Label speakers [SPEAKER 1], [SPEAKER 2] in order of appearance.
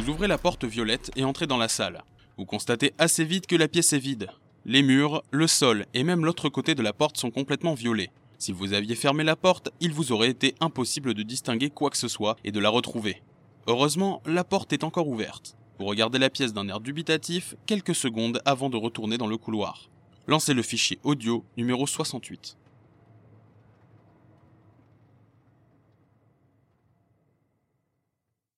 [SPEAKER 1] Vous ouvrez la porte violette et entrez dans la salle. Vous constatez assez vite que la pièce est vide. Les murs, le sol et même l'autre côté de la porte sont complètement violets. Si vous aviez fermé la porte, il vous aurait été impossible de distinguer quoi que ce soit et de la retrouver. Heureusement, la porte est encore ouverte. Vous regardez la pièce d'un air dubitatif quelques secondes avant de retourner dans le couloir. Lancez le fichier audio numéro 68.